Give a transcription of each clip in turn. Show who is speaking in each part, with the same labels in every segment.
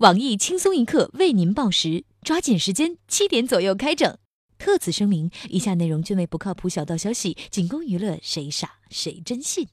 Speaker 1: 网易轻松一刻为您报时，抓紧时间，七点左右开整。特此声明，以下内容均为不靠谱小道消息，仅供娱乐，谁傻谁真信。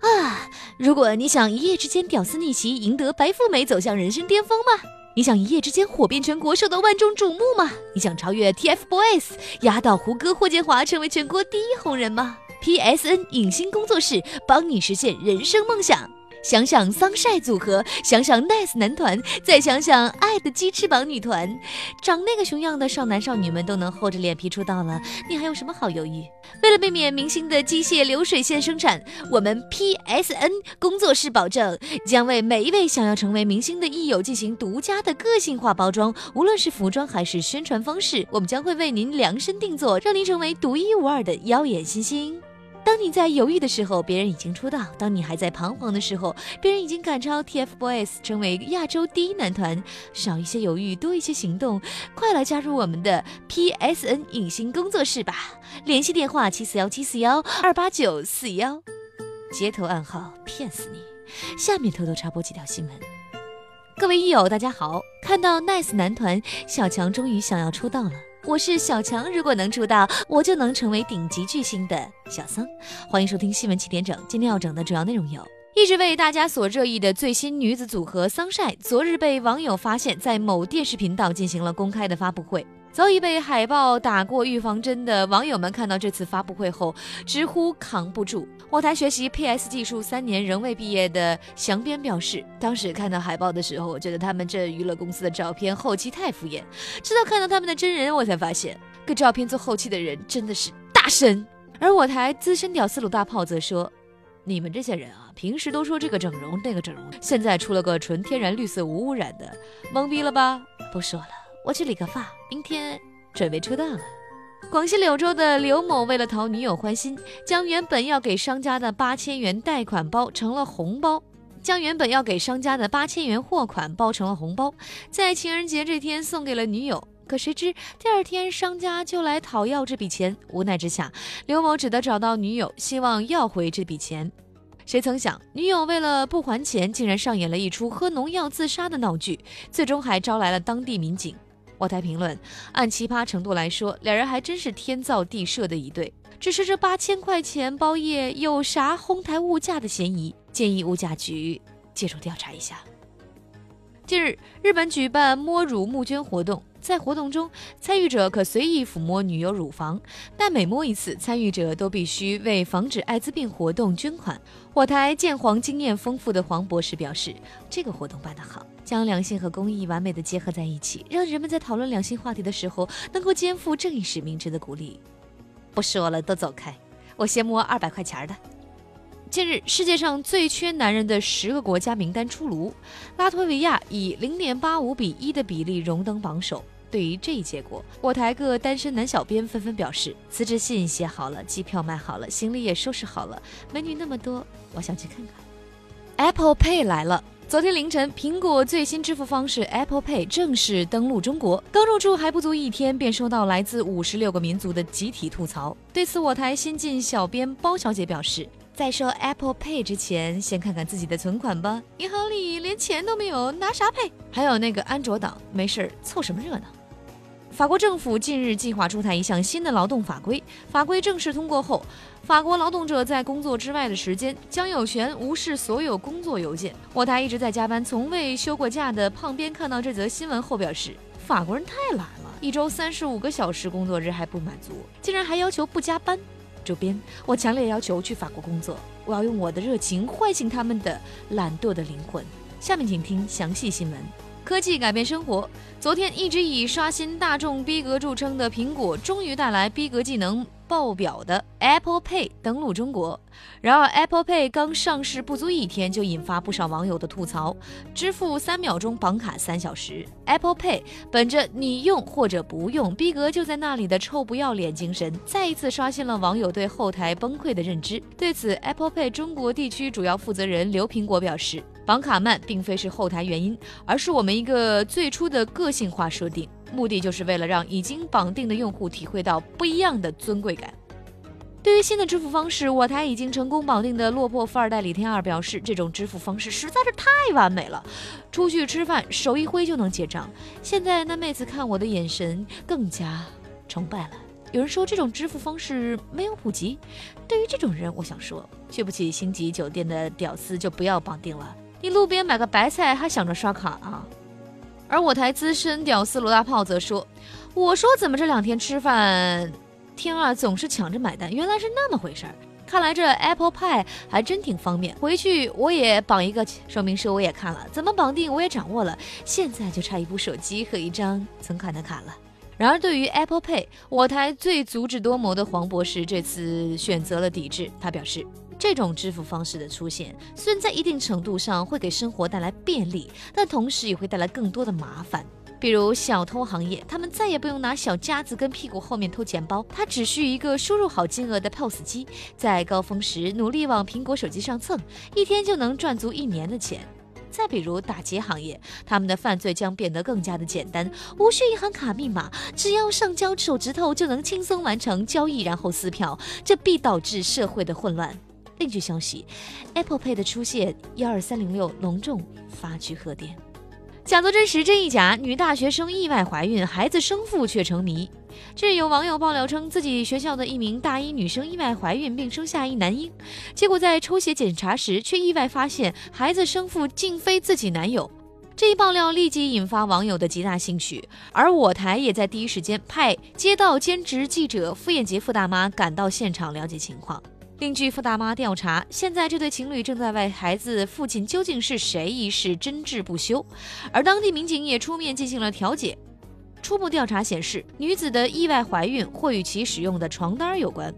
Speaker 1: 啊！如果你想一夜之间屌丝逆袭，赢得白富美，走向人生巅峰吗？你想一夜之间火遍全国，受到万众瞩目吗？你想超越 TFBOYS，压倒胡歌、霍建华，成为全国第一红人吗？PSN 影星工作室帮你实现人生梦想。想想桑晒组合，想想 Nice 男团，再想想爱的鸡翅膀女团，长那个熊样的少男少女们都能厚着脸皮出道了，你还有什么好犹豫？为了避免明星的机械流水线生产，我们 PSN 工作室保证将为每一位想要成为明星的益友进行独家的个性化包装，无论是服装还是宣传方式，我们将会为您量身定做，让您成为独一无二的妖艳新星。当你在犹豫的时候，别人已经出道；当你还在彷徨的时候，别人已经赶超 TFBOYS，成为亚洲第一男团。少一些犹豫，多一些行动，快来加入我们的 PSN 影星工作室吧！联系电话：七四幺七四幺二八九四幺，街头暗号骗死你！下面偷偷插播几条新闻。各位益友，大家好！看到 Nice 男团小强终于想要出道了。我是小强，如果能出道，我就能成为顶级巨星的小桑。欢迎收听新闻七点整，今天要整的主要内容有：一直为大家所热议的最新女子组合桑晒，昨日被网友发现，在某电视频道进行了公开的发布会。早已被海报打过预防针的网友们看到这次发布会后，直呼扛不住。我台学习 PS 技术三年仍未毕业的祥边表示，当时看到海报的时候，我觉得他们这娱乐公司的照片后期太敷衍，直到看到他们的真人，我才发现，给照片做后期的人真的是大神。而我台资深屌丝鲁大炮则说：“你们这些人啊，平时都说这个整容那个整容，现在出了个纯天然绿色无污染的，懵逼了吧？不说了。”我去理个发，明天准备出道了。广西柳州的刘某为了讨女友欢心，将原本要给商家的八千元贷款包成了红包，将原本要给商家的八千元货款包成了红包，在情人节这天送给了女友。可谁知第二天商家就来讨要这笔钱，无奈之下，刘某只得找到女友，希望要回这笔钱。谁曾想，女友为了不还钱，竟然上演了一出喝农药自杀的闹剧，最终还招来了当地民警。我台评论：按奇葩程度来说，两人还真是天造地设的一对。只是这八千块钱包夜有啥哄抬物价的嫌疑？建议物价局介入调查一下。近日，日本举办摸乳募捐活动。在活动中，参与者可随意抚摸女友乳房，但每摸一次，参与者都必须为防止艾滋病活动捐款。我台鉴黄经验丰富的黄博士表示，这个活动办得好，将两性和公益完美的结合在一起，让人们在讨论两性话题的时候，能够肩负正义使命，值得鼓励。不说了，都走开，我先摸二百块钱的。近日，世界上最缺男人的十个国家名单出炉，拉脱维亚以零点八五比一的比例荣登榜首。对于这一结果，我台各单身男小编纷纷表示：辞职信写好了，机票买好了，行李也收拾好了，美女那么多，我想去看看。Apple Pay 来了。昨天凌晨，苹果最新支付方式 Apple Pay 正式登陆中国。刚入驻还不足一天，便收到来自五十六个民族的集体吐槽。对此，我台新晋小编包小姐表示。在说 Apple Pay 之前，先看看自己的存款吧。银行里连钱都没有，拿啥 Pay？还有那个安卓党，没事儿凑什么热闹？法国政府近日计划出台一项新的劳动法规，法规正式通过后，法国劳动者在工作之外的时间将有权无视所有工作邮件。我台一直在加班、从未休过假的胖边看到这则新闻后表示：法国人太懒了，一周三十五个小时工作日还不满足，竟然还要求不加班。周边，我强烈要求去法国工作。我要用我的热情唤醒他们的懒惰的灵魂。下面请听详细新闻。科技改变生活。昨天一直以刷新大众逼格著称的苹果，终于带来逼格技能。爆表的 Apple Pay 登陆中国，然而 Apple Pay 刚上市不足一天，就引发不少网友的吐槽：支付三秒钟，绑卡三小时。Apple Pay 本着你用或者不用，逼格就在那里的臭不要脸精神，再一次刷新了网友对后台崩溃的认知。对此，Apple Pay 中国地区主要负责人刘苹果表示：绑卡慢并非是后台原因，而是我们一个最初的个性化设定。目的就是为了让已经绑定的用户体会到不一样的尊贵感。对于新的支付方式，我台已经成功绑定的落魄富二代李天二表示，这种支付方式实在是太完美了，出去吃饭手一挥就能结账。现在那妹子看我的眼神更加崇拜了。有人说这种支付方式没有普及，对于这种人，我想说，去不起星级酒店的屌丝就不要绑定了。你路边买个白菜还想着刷卡啊？而我台资深屌丝罗大炮则说：“我说怎么这两天吃饭，天二总是抢着买单，原来是那么回事儿。看来这 Apple Pay 还真挺方便，回去我也绑一个说明书，我也看了，怎么绑定我也掌握了，现在就差一部手机和一张存款的卡了。”然而，对于 Apple Pay，我台最足智多谋的黄博士这次选择了抵制。他表示，这种支付方式的出现，虽然在一定程度上会给生活带来便利，但同时也会带来更多的麻烦。比如小偷行业，他们再也不用拿小夹子跟屁股后面偷钱包，他只需一个输入好金额的 POS 机，在高峰时努力往苹果手机上蹭，一天就能赚足一年的钱。再比如打劫行业，他们的犯罪将变得更加的简单，无需银行卡密码，只要上交手指头就能轻松完成交易，然后撕票，这必导致社会的混乱。另据消息，Apple Pay 的出现，幺二三零六隆重发去贺电。假作真实真亦假，女大学生意外怀孕，孩子生父却成谜。近日有网友爆料称，自己学校的一名大一女生意外怀孕并生下一男婴，结果在抽血检查时，却意外发现孩子生父竟非自己男友。这一爆料立即引发网友的极大兴趣，而我台也在第一时间派街道兼职记者傅艳杰傅大妈赶到现场了解情况。另据傅大妈调查，现在这对情侣正在为孩子父亲究竟是谁一事争执不休，而当地民警也出面进行了调解。初步调查显示，女子的意外怀孕或与其使用的床单有关。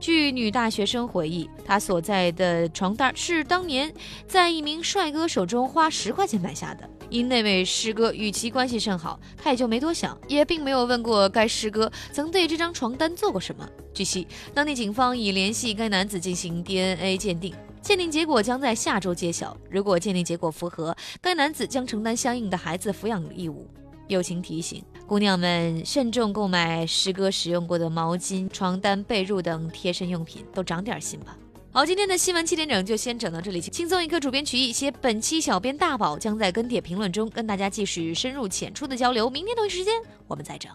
Speaker 1: 据女大学生回忆，她所在的床单是当年在一名帅哥手中花十块钱买下的。因那位师哥与其关系甚好，他也就没多想，也并没有问过该师哥曾对这张床单做过什么。据悉，当地警方已联系该男子进行 DNA 鉴定，鉴定结果将在下周揭晓。如果鉴定结果符合，该男子将承担相应的孩子抚养义务。友情提醒：姑娘们慎重购买师哥使用过的毛巾、床单、被褥等贴身用品，都长点心吧。好，今天的新闻七点整就先整到这里。轻松一刻，主编曲艺，写本期小编大宝将在跟帖评论中跟大家继续深入浅出的交流。明天同一时间我们再整。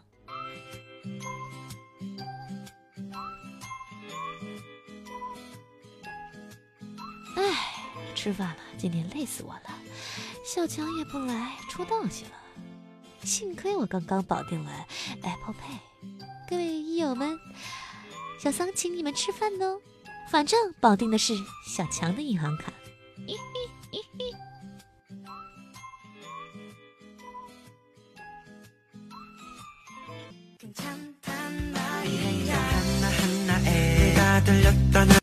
Speaker 1: 哎，吃饭了，今天累死我了。小强也不来，出道去了。幸亏我刚刚绑定了 Apple Pay。各位益友们，小桑请你们吃饭哦。反正绑定的是小强的银行卡。